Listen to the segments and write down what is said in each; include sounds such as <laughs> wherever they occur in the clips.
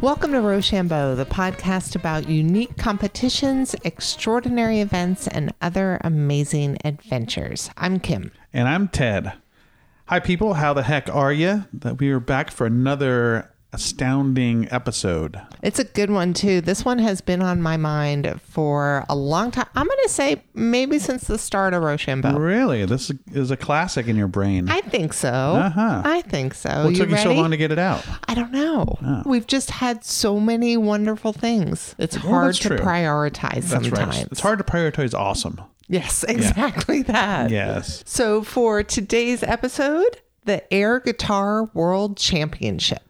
Welcome to Rochambeau, the podcast about unique competitions, extraordinary events, and other amazing adventures. I'm Kim. And I'm Ted. Hi, people. How the heck are you? That we are back for another astounding episode. It's a good one, too. This one has been on my mind for a long time. I'm going to say maybe since the start of Rochambeau. Really? This is a classic in your brain. I think so. Uh-huh. I think so. what took you so long to get it out? I don't know. We've just had so many wonderful things. It's Well, hard to true. prioritize That's sometimes. right. It's hard to prioritize awesome. Yes, exactly that. Yes. So for today's episode, the Air Guitar World Championship.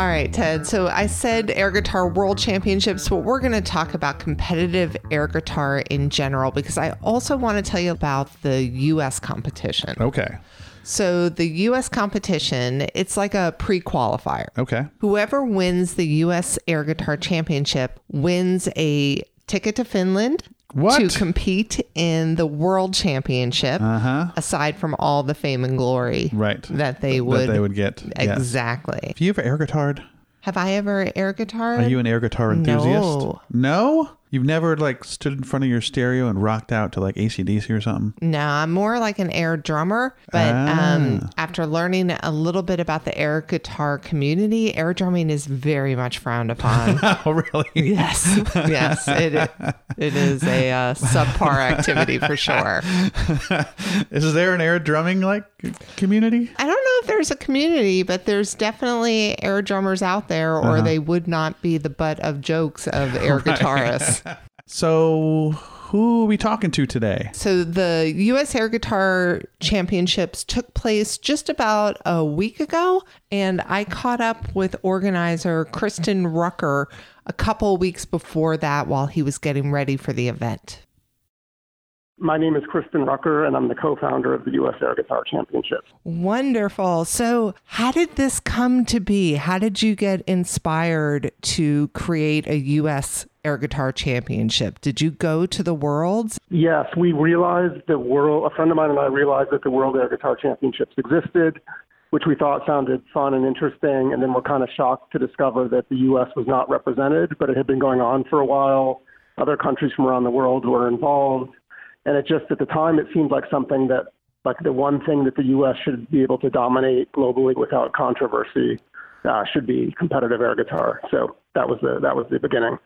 All right, Ted. So I said air guitar world championships, but we're going to talk about competitive air guitar in general because I also want to tell you about the US competition. Okay. So the US competition, it's like a pre-qualifier. Okay. Whoever wins the US Air Guitar Championship wins a ticket to Finland What? to compete in the World Championship. Uh-huh. Aside from all the fame and glory Right. that they would, that they would get. Yes. exactly. Have you ever air guitared? Have I ever air guitar? Are you an air guitar enthusiast? No. No? You've never like stood in front of your stereo and rocked out to like ACDC or something? No, I'm more like an air drummer. But um, Ah. after learning a little bit about the air guitar community, air drumming is very much frowned upon. <laughs> Oh, really? Yes, yes, it it is a uh, subpar activity for sure. <laughs> Is there an air drumming like community? I don't know if there's a community, but there's definitely air drummers out there, or they would not be the butt of jokes of air <laughs> guitarists. <laughs> So, who are we talking to today? So the U.S. Air Guitar Championships took place just about a week ago, and I caught up with organizer Kriston Rucker a couple weeks before that while he was getting ready for the event. My name is Kriston Rucker, and I'm the co-founder of the U.S. Air Guitar Championships. Wonderful. So, how did this come to be? How did you get inspired to create a U.S. Air Guitar Championship? Did you go to the Worlds? Yes, we realized the world. A friend of mine and I realized that the World Air Guitar Championships existed, which we thought sounded fun and interesting, and then we're kind of shocked to discover that the U.S. was not represented, but it had been going on for a while. Other countries from around the world were involved, and it just at the time it seemed like something that, like the one thing that the U.S. should be able to dominate globally without controversy, uh, should be competitive air guitar. So that was the that was the beginning.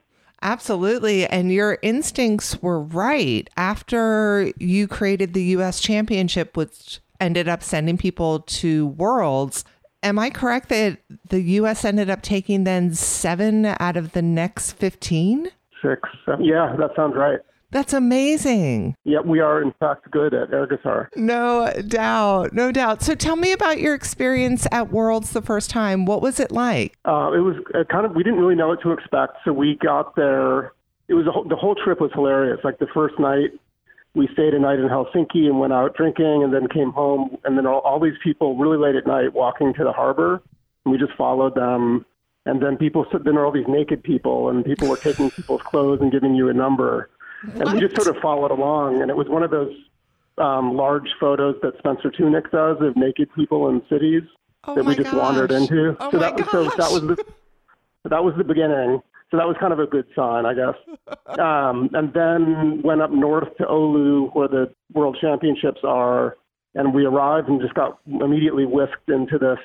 Absolutely. And your instincts were right. After you created the US Championship, which ended up sending people to Worlds, am I correct that the US ended up taking then seven out of the next 15? Six. yeah, that sounds right. That's amazing. Yeah, we are in fact good at air guitar. No doubt. No doubt. So tell me about your experience at Worlds the first time. What was it like? Uh, it was uh, kind of we didn't really know what to expect, so we got there. It was whole- the whole trip was hilarious. Like the first night, we stayed a night in Helsinki and went out drinking, and then came home, and then all, all these people really late at night walking to the harbor, and we just followed them. And then people, then all these naked people, and people were taking people's clothes and giving you a number, and we just sort of followed along. And it was one of those um, large photos that Spencer Tunick does of naked people in cities Oh that we just wandered into. Oh so that was so that was the that was the beginning. So that was kind of a good sign, I guess. <laughs> Um, and then went up north to Oulu, where the World Championships are, and we arrived and just got immediately whisked into this,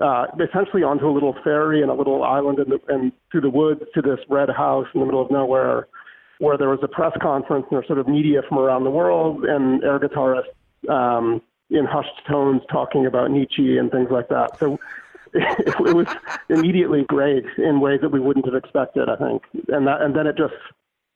uh, essentially onto a little ferry and a little island in the, and through the woods to this red house in the middle of nowhere, where there was a press conference and there was sort of media from around the world and air guitarists um, in hushed tones talking about Nietzsche and things like that. So it, <laughs> it was immediately great in ways that we wouldn't have expected, I think. And that, and then it just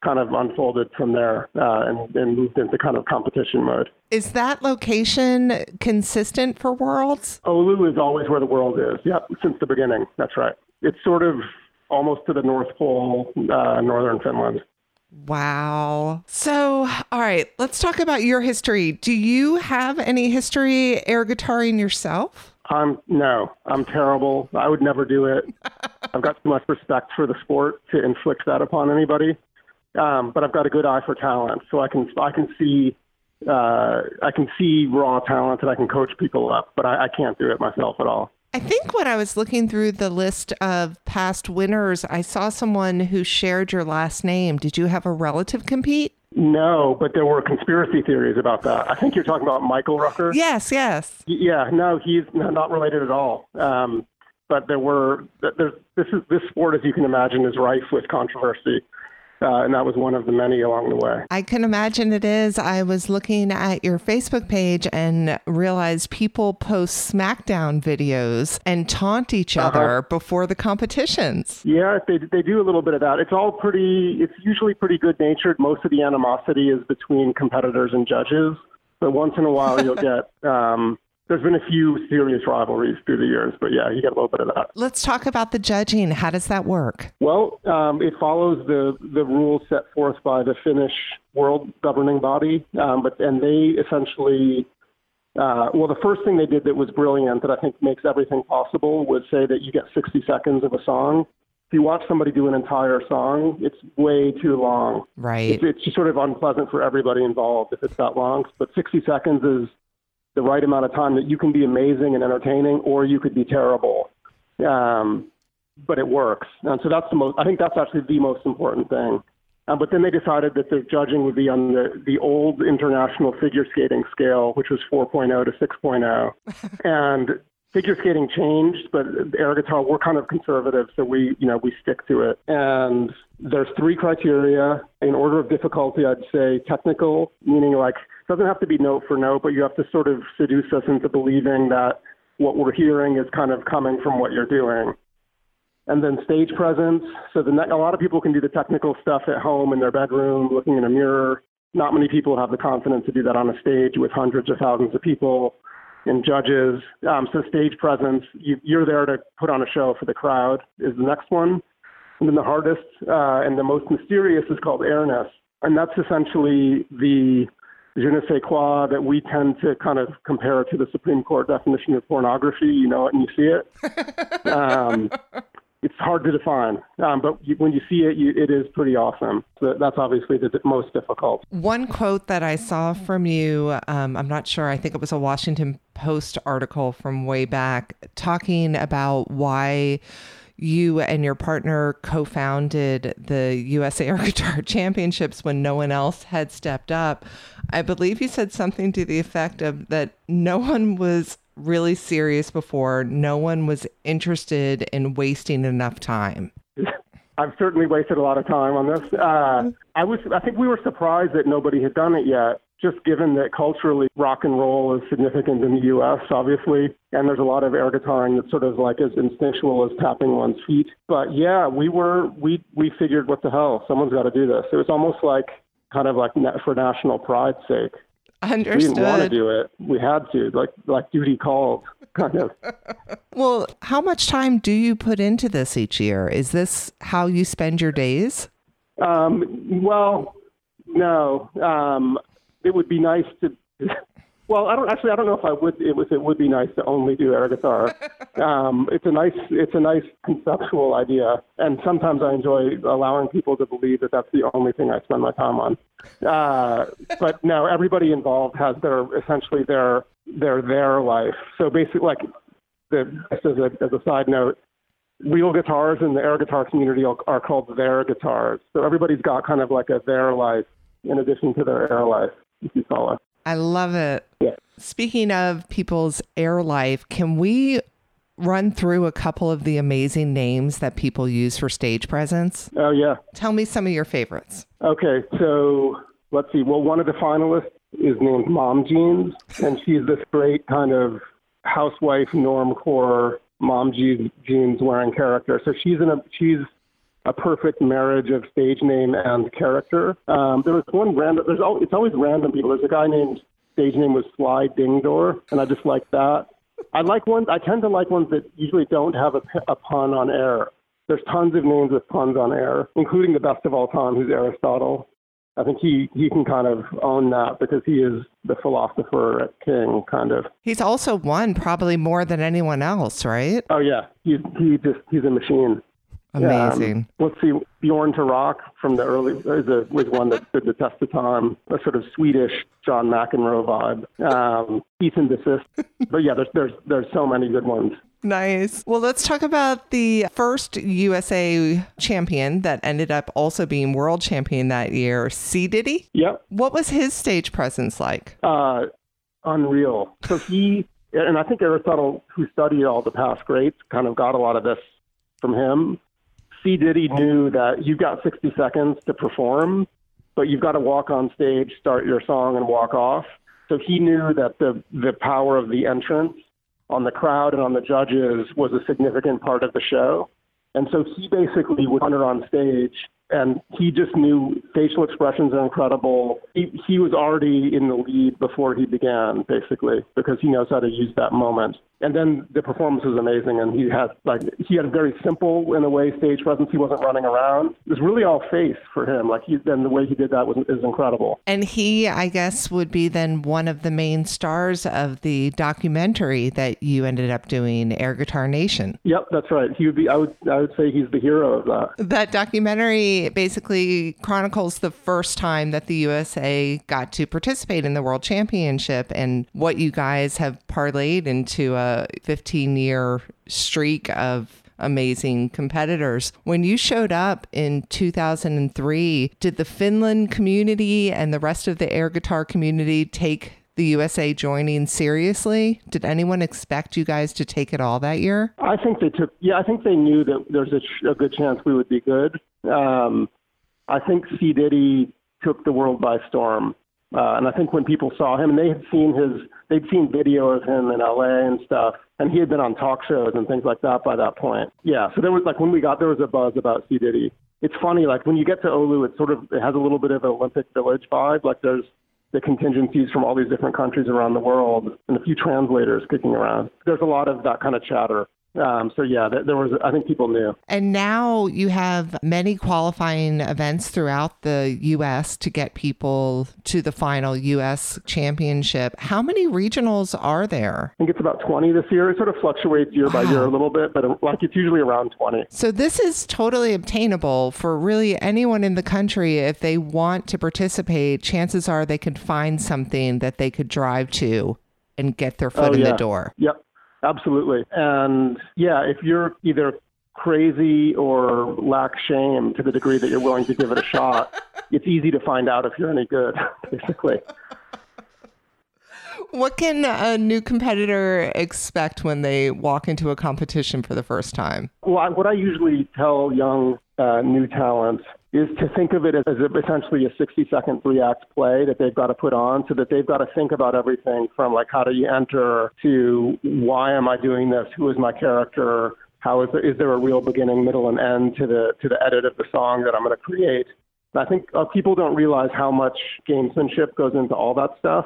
kind of unfolded from there uh, and, and moved into kind of competition mode. Is that location consistent for Worlds? Oulu is always where the world is. Yep, since the beginning. That's right. It's sort of almost to the North Pole, uh, northern Finland. Wow. So, all right, let's talk about your history. Do you have any history air guitaring yourself? I'm no, I'm terrible. I would never do it. <laughs> I've got too much respect for the sport to inflict that upon anybody. Um, but I've got a good eye for talent, so I can I can see uh, I can see raw talent and I can coach people up, but I, I can't do it myself at all. I think when I was looking through the list of past winners, I saw someone who shared your last name. Did you have a relative compete? No, but there were conspiracy theories about that. I think you're talking about Michael Rucker. Yes, yes. Yeah, no, he's not related at all. Um, but there were this is this sport, as you can imagine, is rife with controversy. Uh, and that was one of the many along the way. I can imagine it is. I was looking at your Facebook page and realized people post SmackDown videos and taunt each uh-huh. other before the competitions. Yeah, they, they do a little bit of that. It's all pretty, it's usually pretty good natured. Most of the animosity is between competitors and judges. But once in a while, you'll <laughs> get um, there's been a few serious rivalries through the years, but yeah, you get a little bit of that. Let's talk about the judging. How does that work? Well, um, it follows the the rules set forth by the Finnish world governing body, um, but and they essentially. Uh, well, the first thing they did that was brilliant, that I think makes everything possible, was say that you get 60 seconds of a song. If you watch somebody do an entire song, it's way too long. Right. It's, it's just sort of unpleasant for everybody involved if it's that long. But 60 seconds is the right amount of time that you can be amazing and entertaining, or you could be terrible. Um, but it works, and so that's the most. I think that's actually the most important thing. Um, but then they decided that the judging would be on the, the old international figure skating scale, which was 4.0 to 6.0. <laughs> and figure skating changed, but air guitar we're kind of conservative, so we you know we stick to it. And there's three criteria in order of difficulty. I'd say technical, meaning like doesn't have to be note for note, but you have to sort of seduce us into believing that what we're hearing is kind of coming from what you're doing. And then stage presence. So the a lot of people can do the technical stuff at home in their bedroom, looking in a mirror. Not many people have the confidence to do that on a stage with hundreds of thousands of people and judges. Um, so stage presence, you, you're there to put on a show for the crowd is the next one. And then the hardest uh, and the most mysterious is called airness. And that's essentially the je ne sais quoi that we tend to kind of compare to the Supreme Court definition of pornography. You know it and you see it. <laughs> um, it's hard to define, um, but you, when you see it, you, it is pretty awesome. So that's obviously the most difficult. One quote that I saw from you, um, I'm not sure, I think it was a Washington Post article from way back talking about why you and your partner co-founded the USA Air <laughs> Guitar Championships when no one else had stepped up. I believe you said something to the effect of that no one was really serious before. No one was interested in wasting enough time. <laughs> I've certainly wasted a lot of time on this. Uh, I was, I think we were surprised that nobody had done it yet, just given that culturally rock and roll is significant in the U.S., obviously, and there's a lot of air guitaring that's sort of like as instinctual as tapping one's feet. But yeah, we were, we we figured, what the hell, someone's got to do this. It was almost like kind of like for national pride's sake. Understood. We didn't want to do it. We had to, like like duty called, <laughs> kind of. <laughs> well, how much time do you put into this each year? Is this how you spend your days? Um, well, no. Um, it would be nice to <laughs> well, I don't actually. I don't know if I would. It was. It would be nice to only do air guitar. <laughs> Um, it's a nice. It's a nice conceptual idea, and sometimes I enjoy allowing people to believe that that's the only thing I spend my time on. Uh, but no, everybody involved has their essentially their their their life. So basically, like the just as a as a side note, real guitars in the air guitar community are called their guitars. So everybody's got kind of like a their life in addition to their air life, if you follow. I love it. Yeah. Speaking of people's air life, can we run through a couple of the amazing names that people use for stage presence? Oh, yeah. Tell me some of your favorites. Okay, so let's see. Well, one of the finalists is named Mom Jeans, and she's this great kind of housewife normcore mom jeans wearing character. So she's in a she's a perfect marriage of stage name and character. Um, there was one random. There's always, it's always random people. There's a guy named stage name was Sly Dingdor, and I just like that. I like ones. I tend to like ones that usually don't have a, a pun on air. There's tons of names with puns on air, including the best of all time, who's Airistotle. I think he, he can kind of own that because he is the philosopher king, kind of. He's also won probably more than anyone else, right? Oh yeah, he's he just he's a machine. Amazing. Um, let's see, Björn Türoque from the early is a, was one that stood the test of time. A sort of Swedish John McEnroe vibe. Um, and desist. <laughs> but yeah, there's there's there's so many good ones. Nice. Well, let's talk about the first USA champion that ended up also being world champion that year, C. Diddy. Yep. What was his stage presence like? Uh, unreal. So he, and I think Airistotle, who studied all the past greats, kind of got a lot of this from him. Diddy knew that you've got 60 seconds to perform, but you've got to walk on stage, start your song, and walk off. So he knew that the the power of the entrance on the crowd and on the judges was a significant part of the show. And so he basically would her on stage and he just knew facial expressions are incredible. He, he was already in the lead before he began, basically, because he knows how to use that moment. And then the performance was amazing, and he had like he had a very simple in a way stage presence. He wasn't running around. It was really all face for him. Like he, then the way he did that was is incredible. And he, I guess, would be then one of the main stars of the documentary that you ended up doing, Air Guitar Nation. Yep, that's right. He would be. I would. I would say he's the hero of that. That documentary basically chronicles the first time that the USA got to participate in the World Championship and what you guys have parlayed into a 15 year streak of amazing competitors. When you showed up in 2003, did the Finland community and the rest of the air guitar community take the USA joining seriously? Did anyone expect you guys to take it all that year? I think they took, yeah, I think they knew that there's a, a good chance we would be good. Um, I think C. Diddy took the world by storm. Uh, and I think when people saw him, and they had seen his, they'd seen video of him in LA and stuff, and he had been on talk shows and things like that by that point. Yeah, so there was like when we got there was a buzz about C Diddy. It's funny, like when you get to Oulu, it sort of it has a little bit of an Olympic Village vibe. Like there's the contingencies from all these different countries around the world and a few translators kicking around. There's a lot of that kind of chatter. Um, so yeah, there was. I think people knew. And now you have many qualifying events throughout the U.S. to get people to the final U.S. championship. How many regionals are there? I think it's about 20 this year. It sort of fluctuates year wow. by year a little bit, but like it's usually around 20. So this is totally obtainable for really anyone in the country if they want to participate. Chances are they could find something that they could drive to and get their foot oh, in yeah. the door. Yep. Absolutely. And yeah, if you're either crazy or lack shame to the degree that you're willing to give it a shot, <laughs> it's easy to find out if you're any good, <laughs> basically. What can a new competitor expect when they walk into a competition for the first time? Well, what I usually tell young uh, new talents is to think of it as, as essentially a 60 second three act play that they've got to put on so that they've got to think about everything from like how do you enter to why am I doing this? Who is my character? How is there, is there a real beginning, middle, and end to the to the edit of the song that I'm going to create? And I think uh, people don't realize how much gamesmanship goes into all that stuff.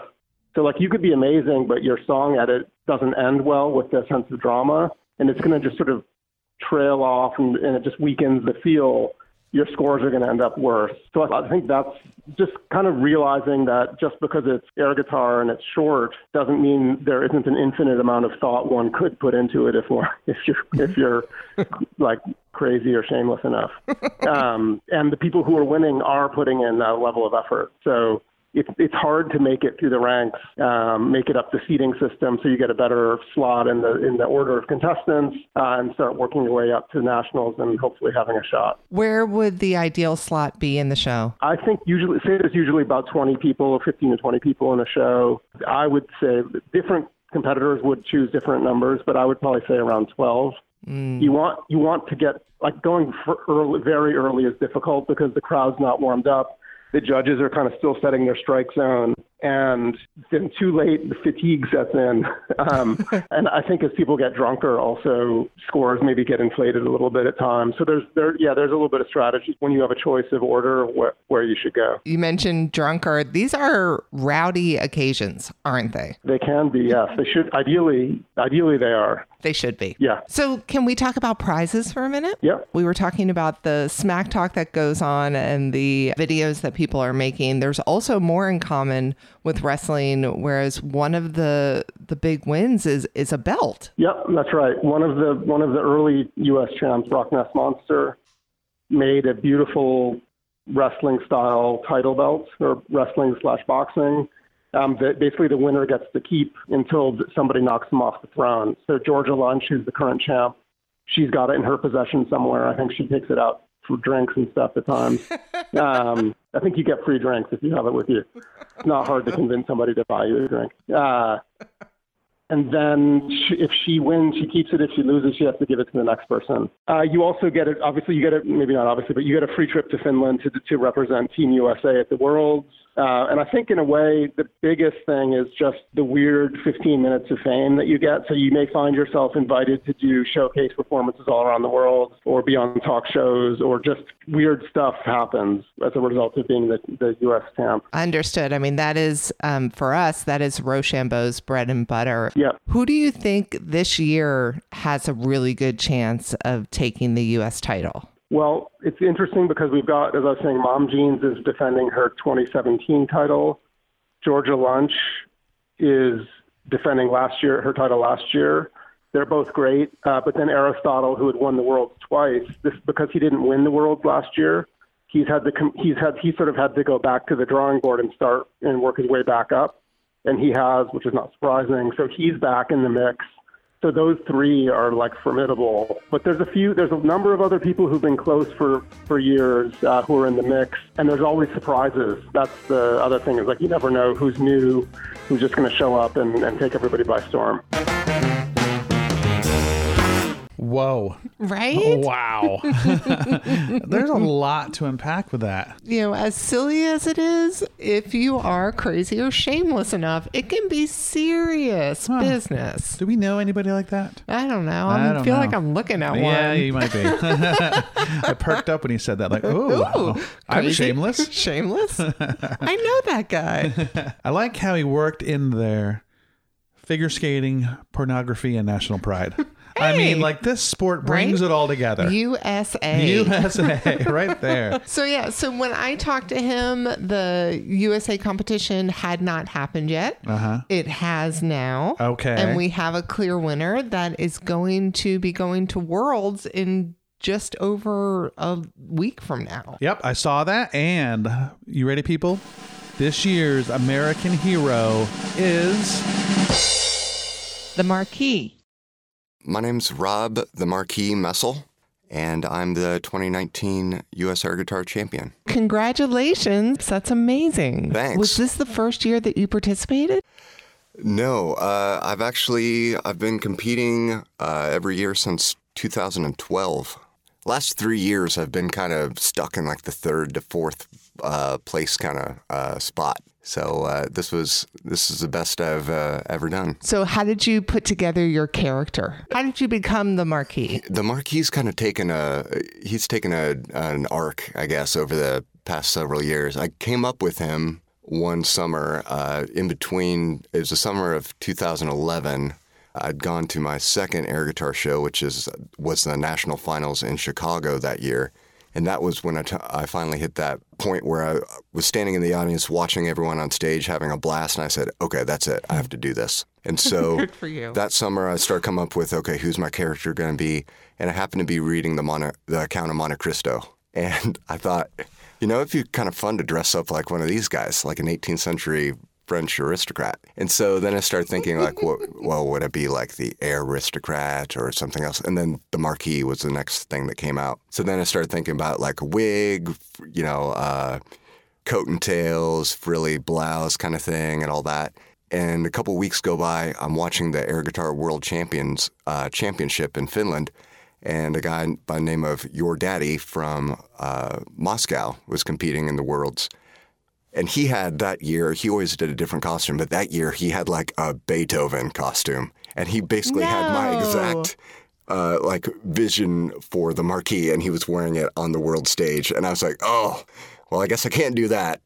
So like you could be amazing, but your song edit doesn't end well with the sense of drama, and it's going to just sort of trail off, and, and it just weakens the feel your scores are going to end up worse. So I think that's just kind of realizing that just because it's air guitar and it's short doesn't mean there isn't an infinite amount of thought one could put into it if <laughs> if you're if you're <laughs> like crazy or shameless enough. Um, and the people who are winning are putting in a level of effort. So it's it's hard to make it through the ranks, um, make it up the seating system, so you get a better slot in the in the order of contestants, uh, and start working your way up to nationals and hopefully having a shot. Where would the ideal slot be in the show? I think usually say there's usually about 20 people, 15 to 20 people in a show. I would say different competitors would choose different numbers, but I would probably say around 12. Mm. You want you want to get like going early, very early is difficult because the crowd's not warmed up the judges are kind of still setting their strike zone, and then too late, the fatigue sets in. <laughs> Um, <laughs> and I think as people get drunker, also scores maybe get inflated a little bit at times. So there's there, yeah, there's a little bit of strategy when you have a choice of order where, where you should go. You mentioned drunker. These are rowdy occasions, aren't they? They can be, yes. They should ideally, ideally they are. They should be. Yeah. So, can we talk about prizes for a minute? Yeah. We were talking about the smack talk that goes on and the videos that people are making. There's also more in common with wrestling, whereas one of the the big wins is is a belt. Yep, that's right. One of the one of the early U.S. champs, Rock Ness Monster, made a beautiful wrestling style title belt or wrestling slash boxing um, basically the winner gets to keep until somebody knocks them off the throne. So Georgia Lunch, who's the current champ, she's got it in her possession somewhere. I think she takes it out for drinks and stuff at times. <laughs> um, I think you get free drinks if you have it with you. It's not hard to convince somebody to buy you a drink. Uh, and then she, if she wins, she keeps it. If she loses, she has to give it to the next person. Uh, you also get it. Obviously, you get it. Maybe not obviously, but you get a free trip to Finland to to represent Team USA at the Worlds. Uh, and I think in a way, the biggest thing is just the weird 15 minutes of fame that you get. So you may find yourself invited to do showcase performances all around the world or be on talk shows or just weird stuff happens as a result of being the, the U.S. champ. Understood. I mean, that is, um, for us, that is Rochambeau's bread and butter. Yeah. Who do you think this year has a really good chance of taking the U.S. title? Well, it's interesting because we've got, as I was saying, Mom Jeans is defending her 2017 title. Georgia Lunch is defending last year her title last year. They're both great, uh, but then Airistotle, who had won the world twice, this because he didn't win the world last year, he's had to he's had he sort of had to go back to the drawing board and start and work his way back up, and he has, which is not surprising. So he's back in the mix. So those three are like formidable. But there's a few, there's a number of other people who've been close for for years uh, who are in the mix, and there's always surprises. That's the other thing is like you never know who's new, who's just going to show up and, and take everybody by storm. Whoa. Right? Wow. <laughs> There's a lot to unpack with that. You know, as silly as it is, if you are crazy or shameless enough, it can be serious business. Do we know anybody like that? I don't know. I I don't feel know. like I'm looking at Yeah, one. you might be. <laughs> I perked up when he said that. Like, oh, I'm shameless. <laughs> Shameless? I know that guy. I like how he worked in there figure skating, pornography, and national pride. I mean, like this sport brings Right? it all together. USA. USA, <laughs> right there. So yeah, so when I talked to him, the USA competition had not happened yet. Uh-huh. It has now. Okay. And we have a clear winner that is going to be going to Worlds in just over a week from now. Yep, I saw that. And you ready, people? This year's American hero is The Marquis. My name's Rob the Marquis Messel, and I'm the 2019 U.S. Air Guitar Champion. Congratulations. That's amazing. Thanks. Was this the first year that you participated? No, uh, I've actually I've been competing uh, every year since 2012. Last three years, I've been kind of stuck in like the third to fourth uh, place kind of uh, spot. So uh, this was this is the best I've uh, ever done. So how did you put together your character? How did you become the Marquis? The Marquis kind of taken a he's taken a an arc, I guess, over the past several years. I came up with him one summer uh, in between. It was the summer of 2011. I'd gone to my second air guitar show, which is was the national finals in Chicago that year, and that was when I, t- I finally hit that point where I was standing in the audience, watching everyone on stage having a blast, and I said, "Okay, that's it. I have to do this." And <laughs> so Good for you. that summer, I started coming up with, okay, who's my character going to be? And I happened to be reading the, Mono, the Count of Monte Cristo. <laughs> And I thought, you know, it'd be kind of fun to dress up like one of these guys, like an 18th century French aristocrat. And so then I started thinking, like, what, <laughs> well, would it be like the aristocrat or something else? And then the Marquis was the next thing that came out. So then I started thinking about like a wig, you know, uh, coat and tails, frilly blouse kind of thing, and all that. And a couple weeks go by, I'm watching the Air Guitar World Champions uh, Championship in Finland, and a guy by the name of Your Daddy from uh, Moscow was competing in the Worlds. And he had that year, he always did a different costume, but that year he had like a Beethoven costume. And he basically had my exact uh, like vision for the Marquis, and he was wearing it on the world stage. And I was like, oh, well, I guess I can't do that.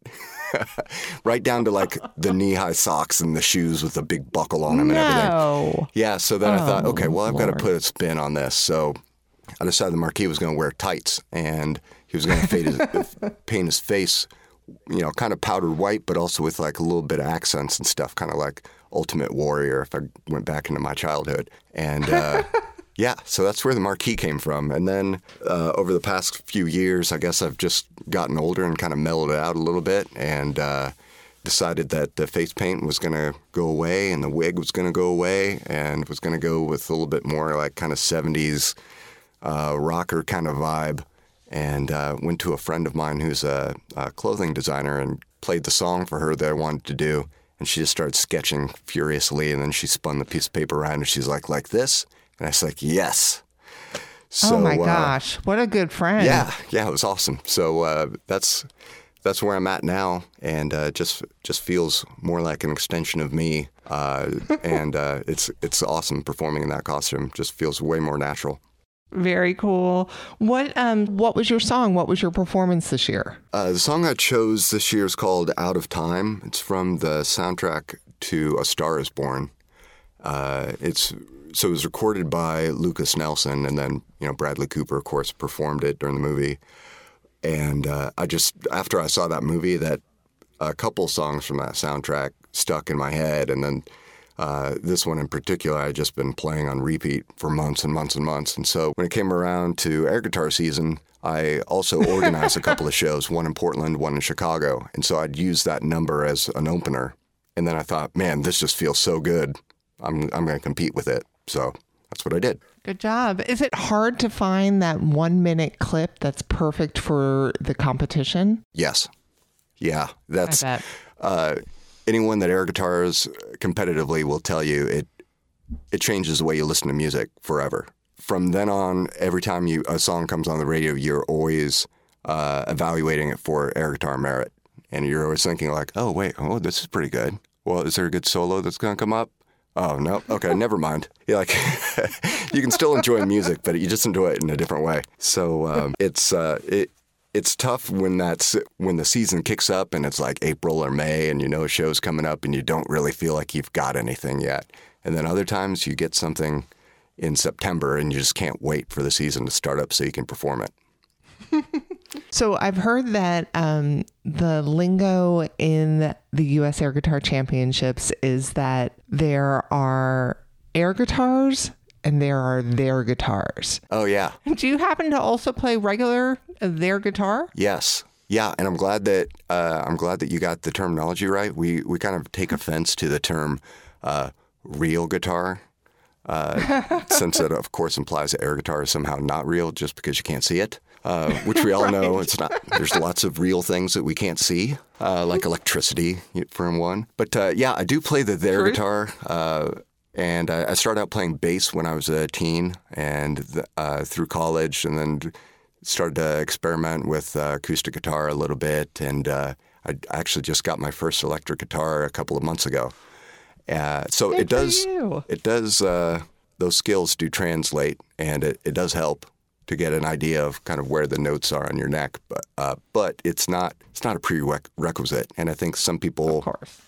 <laughs> right down to like the knee high socks and the shoes with the big buckle on them and everything. Yeah, so then I thought, Oh, okay, well, I've got to put a spin on this. So I decided the Marquis was going to wear tights and he was going to his, <laughs> paint his face, you know, kind of powdered white, but also with like a little bit of accents and stuff, kind of like Ultimate Warrior if I went back into my childhood. And uh, <laughs> Yeah, so that's where the Marquis came from. And then uh, over the past few years, I guess I've just gotten older and kind of mellowed it out a little bit and uh, decided that the face paint was going to go away and the wig was going to go away and was going to go with a little bit more like kind of 70s uh, rocker kind of vibe. And uh, went to a friend of mine who's a, a clothing designer and played the song for her that I wanted to do. And she just started sketching furiously. And then she spun the piece of paper around and she's like, like this? And I was like, yes. oh my uh, gosh, what a good friend. yeah, yeah, it was awesome. So uh, that's that's where I'm at now, and uh, just just feels more like an extension of me. Uh, <laughs> and uh, it's it's awesome performing in that costume. Just feels way more natural. Very cool. What um what was your song? What was your performance this year? Uh, the song I chose this year is called "Out of Time." It's from the soundtrack to "A Star Is Born." Uh, it's so it was recorded by Lukas Nelson, and then you know Bradley Cooper, of course, performed it during the movie. And uh, I just after I saw that movie, that a couple songs from that soundtrack stuck in my head, and then uh, this one in particular, I had just been playing on repeat for months and months and months. And so when it came around to air guitar season, I also <laughs> organized a couple of shows, one in Portland, one in Chicago, and so I'd use that number as an opener. And then I thought, man, this just feels so good. I'm I'm going to compete with it. So that's what I did. Good job. Is it hard to find that one minute clip that's perfect for the competition? Yes. Yeah, that's uh, anyone that air guitars competitively will tell you it it changes the way you listen to music forever. From then on, every time you a song comes on the radio, you're always uh, evaluating it for air guitar merit, and you're always thinking like, "Oh wait, oh this is pretty good. Well, is there a good solo that's going to come up? Oh no, okay, <laughs> never mind. You're like, <laughs> you can still enjoy music, but you just enjoy it in a different way. So um, it's uh, it it's tough when that's when the season kicks up and it's like April or May and you know a show's coming up and you don't really feel like you've got anything yet. And then other times you get something in September and you just can't wait for the season to start up so you can perform it. <laughs> So I've heard that um, the lingo in the U.S. Air Guitar Championships is that there are air guitars and there are their guitars. Oh yeah. Do you happen to also play regular uh, their guitar? Yes. Yeah, and I'm glad that uh, I'm glad that you got the terminology right. We we kind of take offense to the term uh, real guitar, uh, <laughs> since it of course implies that air guitar is somehow not real just because you can't see it. Uh, which we all <laughs> know it's not. There's lots of real things that we can't see, uh, like electricity, for one. But uh, yeah, I do play the their True. guitar. And I, I started out playing bass when I was a teen, and uh, through college, and then started to experiment with uh, acoustic guitar a little bit. And uh, I actually just got my first electric guitar a couple of months ago. Uh, so Good it does. It does. Uh, those skills do translate, and it, it does help to get an idea of kind of where the notes are on your neck. But uh, but it's not it's not a prerequisite. And I think some people Of course.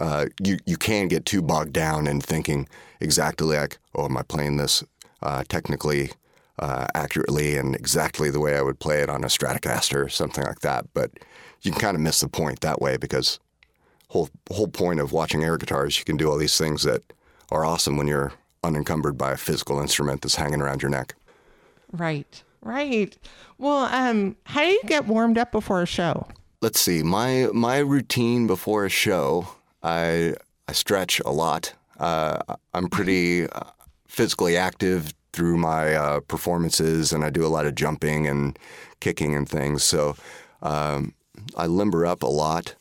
Uh, you you can get too bogged down in thinking exactly like, oh, am I playing this uh, technically uh, accurately and exactly the way I would play it on a Stratocaster or something like that? But you can kind of miss the point that way because whole whole point of watching air guitars, you can do all these things that are awesome when you're unencumbered by a physical instrument that's hanging around your neck. Right. Right. Well, um, how do you get warmed up before a show? let's see my my routine before a show i i stretch a lot. Uh, i'm pretty uh, physically active through my uh, performances and i do a lot of jumping and kicking and things. So um, i limber up a lot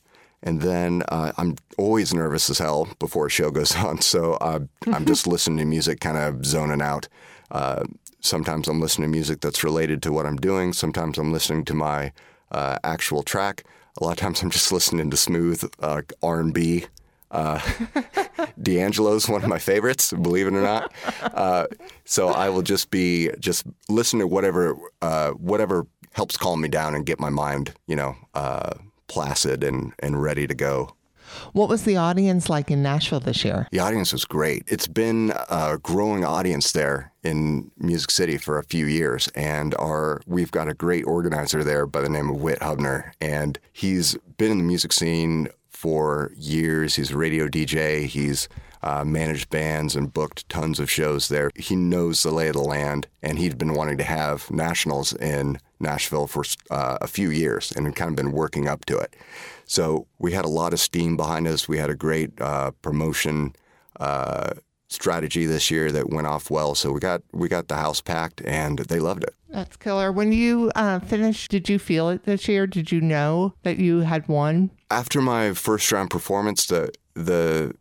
and then uh, i'm always nervous as hell before a show goes <laughs> on. So uh, i'm just <laughs> listening to music kind of zoning out. Uh, sometimes i'm listening to music that's related to what i'm doing. Sometimes i'm listening to my uh, actual track. A lot of times I'm just listening to smooth uh, R&B. Uh, <laughs> D'Angelo's one of my favorites, believe it or not. Uh, so I will just be just listen to whatever uh, whatever helps calm me down and get my mind, you know, uh, placid and and ready to go. What was the audience like in Nashville this year? The audience was great. It's been a growing audience there in Music City for a few years, and our we've got a great organizer there by the name of Whit Hubner, and he's been in the music scene for years. He's a radio DJ. He's uh, managed bands and booked tons of shows there. He knows the lay of the land, and he'd been wanting to have nationals in Nashville for uh, a few years and had kind of been working up to it. So we had a lot of steam behind us. We had a great uh, promotion uh, strategy this year that went off well. So we got we got the house packed, and they loved it. That's killer. When you uh, finished, did you feel it this year? Did you know that you had won? After my first round performance, the the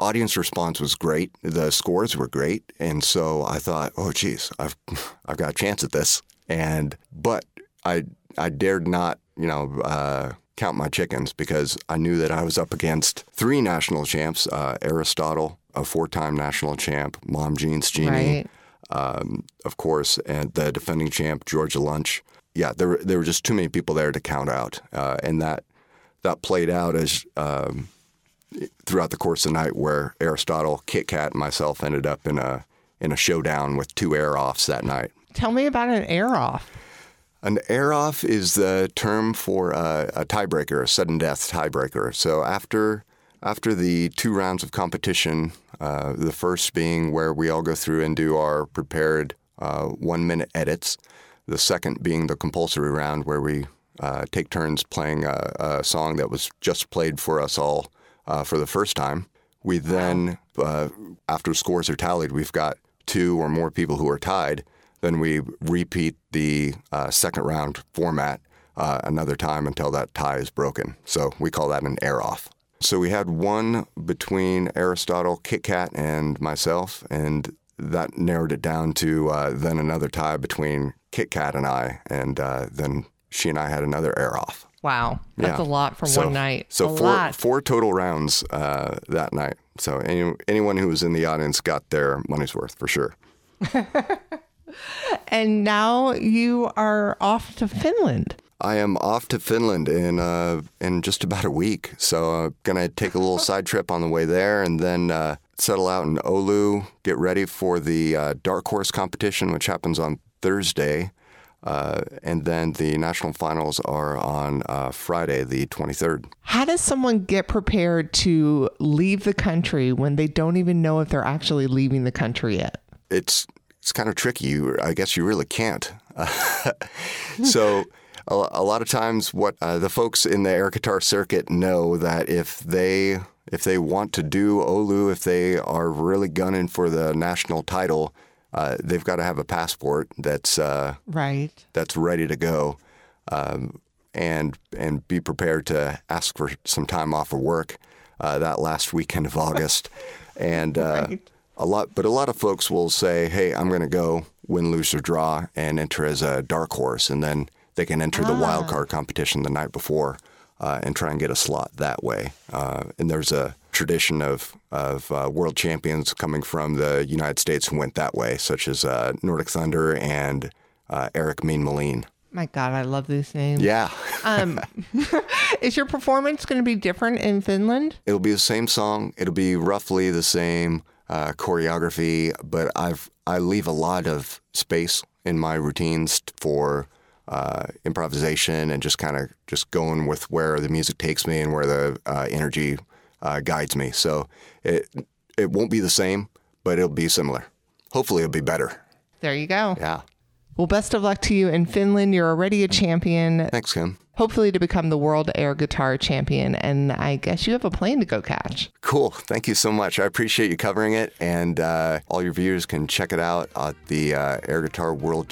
audience response was great. The scores were great, and so I thought, oh, geez, I've <laughs> I've got a chance at this. And but I I dared not, you know. Uh, count my chickens because I knew that I was up against three national champs uh, Airistotle, a four time national champ, Mom Jeans Genie, Right. um, of course, and the defending champ, Georgia Lunch. Yeah, there, were- there were just too many people there to count out. Uh, and that, that played out as um, throughout the course of the night where Airistotle, Kit Kat, and myself ended up in a, in a showdown with two air offs that night. Tell me about an air off. An air off is the term for uh, a tiebreaker, a sudden death tiebreaker. So after after the two rounds of competition, uh, the first being where we all go through and do our prepared uh, one minute edits, the second being the compulsory round where we uh, take turns playing a, a song that was just played for us all uh, for the first time. We then, uh, after scores are tallied, we've got two or more people who are tied. Then we repeat the uh, second round format uh, another time until that tie is broken. So we call that an air off. So we had one between Airistotle, Kit Kat, and myself, and that narrowed it down to uh, then another tie between Kit Kat and I, and uh, then she and I had another air off. Wow, that's Yeah. a lot for So- one night. So a four lot. four total rounds uh, that night. So any, anyone who was in the audience got their money's worth for sure. <laughs> And now you are off to Finland. I am off to Finland in uh, in just about a week, so I'm gonna take a little <laughs> side trip on the way there, and then uh, settle out in Oulu, get ready for the uh, dark horse competition, which happens on Thursday, uh, and then the national finals are on uh, Friday, the 23rd. How does someone get prepared to leave the country when they don't even know if they're actually leaving the country yet? it's it's kind of tricky. I guess you really can't. <laughs> <laughs> so a, a lot of times, what uh, the folks in the air guitar circuit know that if they if they want to do Oulu, if they are really gunning for the national title, uh, they've got to have a passport that's uh, Right. that's ready to go, um, and and be prepared to ask for some time off of work uh, that last weekend of August, and uh, <laughs> Right. a lot. But a lot of folks will say, "Hey, I'm going to go win, lose or draw, and enter as a dark horse, and then they can enter the wild card competition the night before." Uh, and try and get a slot that way. Uh, and there's a tradition of of uh, world champions coming from the United States who went that way, such as uh, Nordic Thunder and uh, Eric Mean Moline. My God, I love these names. Yeah, Um, <laughs> <laughs> is your performance going to be different in Finland? it'll be the same song. It'll be roughly the same uh, choreography, but I've I leave a lot of space in my routines for uh, improvisation and just kind of just going with where the music takes me and where the uh, energy uh, guides me. So it it won't be the same, but it'll be similar. Hopefully, it'll be better. There you go. Yeah. Well, best of luck to you in Finland. You're already a champion, Thanks, Kim. hopefully to become the world air guitar champion. And I guess you have a plane to go catch. Cool. Thank you so much. I appreciate you covering it. And uh, all your viewers can check it out at the uh, Air Guitar World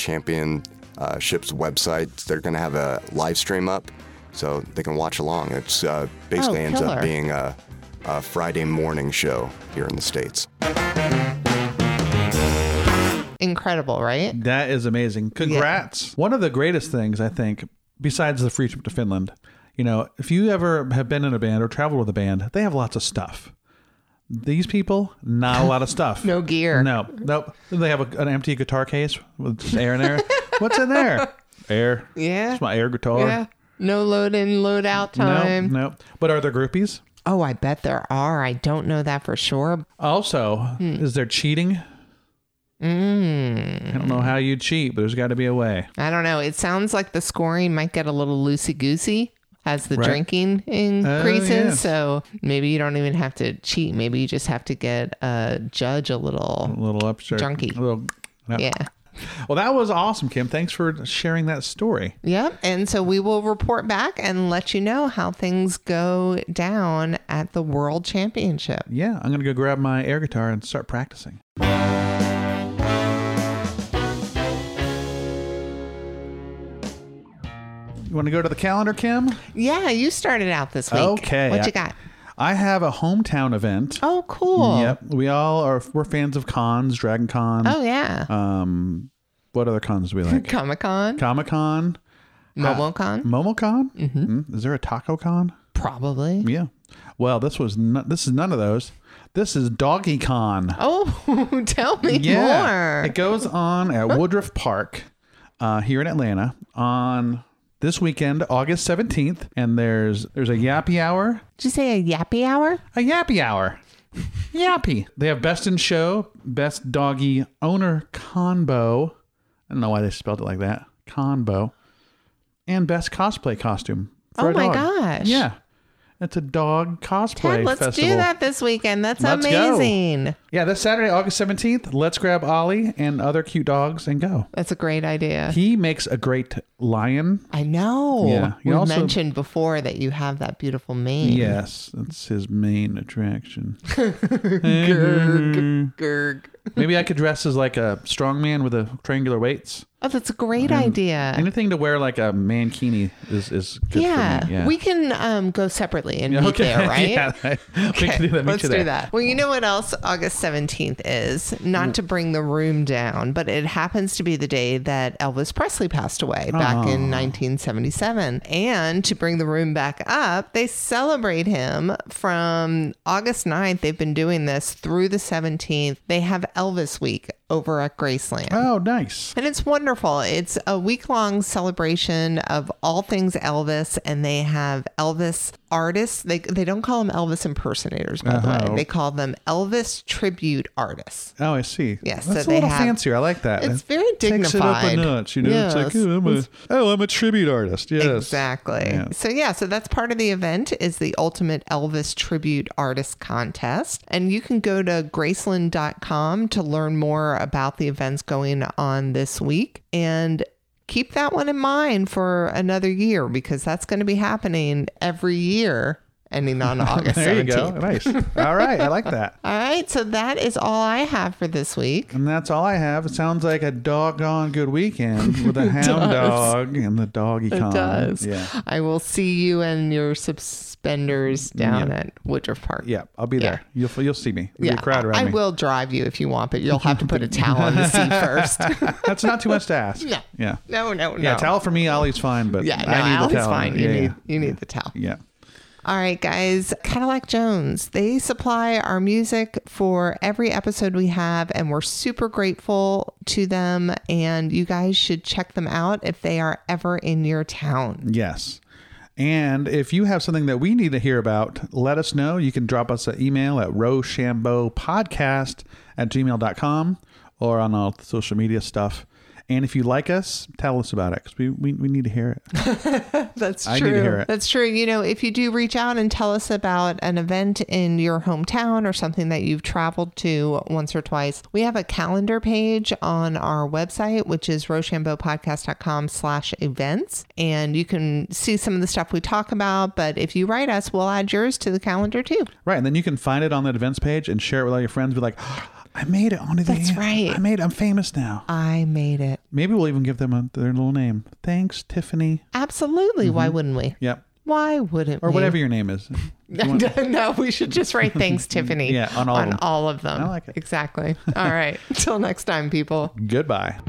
Championships website. They're going to have a live stream up so they can watch along. It's uh, basically ends up being a, a Friday morning show here in the States. Incredible, right? That is amazing. Congrats. One of the greatest things, I think, besides the free trip to Finland, you know, if you ever have been in a band or traveled with a band, they have lots of stuff. These people, not a lot of stuff. <laughs> No gear. No, nope. They have a, an empty guitar case with just air in there. <laughs> What's in there? <laughs> Air. Yeah. It's my air guitar. Yeah. No load in, load out time. No, no. But are there groupies? Oh, I bet there are. I don't know that for sure. Also, Hmm. is there cheating? Mm. I don't know how you cheat, but there's got to be a way. I don't know. It sounds like the scoring might get a little loosey goosey. as the Right. drinking increases. yes. So maybe you don't even have to cheat. Maybe you just have to get a judge a little. A little upstairs. Junkie. A little, no. Yeah. Well, that was awesome, Kim. Thanks for sharing that story. Yep. And so we will report back and let you know how things go down at the World Championship. Yeah, I'm gonna go grab my air guitar and start practicing. You want to go to the calendar, Kim? Yeah, you started out this week. Okay. What you got? I have a hometown event. Oh, cool. Yep. We all are. We're fans of cons. Dragon Con. Oh, yeah. Um, what other cons do we like? <laughs> Comic Con, Comic Con. MomoCon, MomoCon. Mm-hmm. Is there a Taco Con? probably. Yeah. Well, this was. No, this is none of those. This is Doggy Con. Oh, <laughs> tell me more. It goes on at Woodruff Park uh, here in Atlanta on this weekend, August 17th. And there's there's a yappy hour. Did you say a yappy hour? A yappy hour. <laughs> Yappy. They have best in show, best doggy owner combo. I don't know why they spelled it like that. Combo. And best cosplay costume. Oh my dog. gosh. Yeah. It's a dog cosplay Ted, let's festival. do that this weekend. That's Let's go. amazing. Yeah, this Saturday, August 17th, let's grab Ollie and other cute dogs and go. That's a great idea. He makes a great lion. I know. Yeah, you We also- mentioned before that you have that beautiful mane. Yes, that's his main attraction. <laughs> Gurg. Gurg. Maybe I could dress as like a strong man with a triangular weights. Oh, that's a great idea. Anything to wear like a mankini is is good Yeah. for me. Yeah, we can um, go separately and meet okay. there, <laughs> right? yeah, we can do that. Meet Let's you do there. that. Well, you know what else August 17th is? Not to bring the room down, but it happens to be the day that Elvis Presley passed away back in 1977. And to bring the room back up, they celebrate him from August 9th. They've been doing this through the 17th. They have Elvis Week over at Graceland. Oh, nice. And it's wonderful. It's a week long celebration of all things Elvis, and they have Elvis artists. They, they don't call them Elvis impersonators, by the Uh-huh. way. They call them Elvis tribute artists. Oh, I see. Yes, that's so a they little have- fancier. I like that. It's It very Takes it up a dignified. notch, you know. It's like, oh, I'm a, oh, I'm a tribute artist. Yes, Exactly. Yeah. So yeah, so that's part of the event is the Ultimate Elvis Tribute Artist Contest. And you can go to graceland.com to learn more about the events going on this week. And keep that one in mind for another year because that's going to be happening every year ending on August There you go. Nice. <laughs> All right, I like that. All right, so that is all I have for this week. And that's all I have. It sounds like a doggone good weekend <laughs> with a hound dog and the doggy con. It does. Yeah. I will see you and your suspenders mm, down at Woodruff Park. Yeah, I'll be there. You'll you'll see me. There'll be a crowd around I will drive you if you want, but you'll have to put a towel on the <laughs> seat first. That's not too much to ask. No. Yeah. no, no, no. Yeah, towel for me, Ollie's fine, but Yeah, no, I need Allie's the towel. fine. You yeah, need you need the towel. yeah. All right, guys. Cadillac Jones, they supply our music for every episode we have, and we're super grateful to them. And you guys should check them out if they are ever in your town. Yes. And if you have something that we need to hear about, let us know. You can drop us an email at rochambeaupodcast at gmail.com or on all social media stuff. And if you like us, tell us about it because we, we, we need to hear it. <laughs> That's I true. need to hear it. That's true. You know, if you do reach out and tell us about an event in your hometown or something that you've traveled to once or twice, we have a calendar page on our website, which is rochambeaupodcast.com slash events. And you can see some of the stuff we talk about. But if you write us, we'll add yours to the calendar too. Right. And then you can find it on that events page and share it with all your friends. Be like, I made it onto the That's right. I made it. I'm famous now. I made it. Maybe we'll even give them a, their little name. Thanks, Tiffany. Absolutely. Why mm-hmm. wouldn't we? Yep. Why wouldn't we? Or we? whatever your name is. <laughs> <laughs> no, we should just write thanks, <laughs> Tiffany. Yeah, on all of them. all of them. I like it. Exactly. All right. Until next time, people. Goodbye.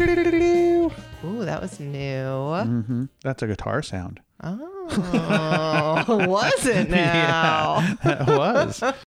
Ooh, that was new. hmm That's a guitar sound. Oh, was it now? That was.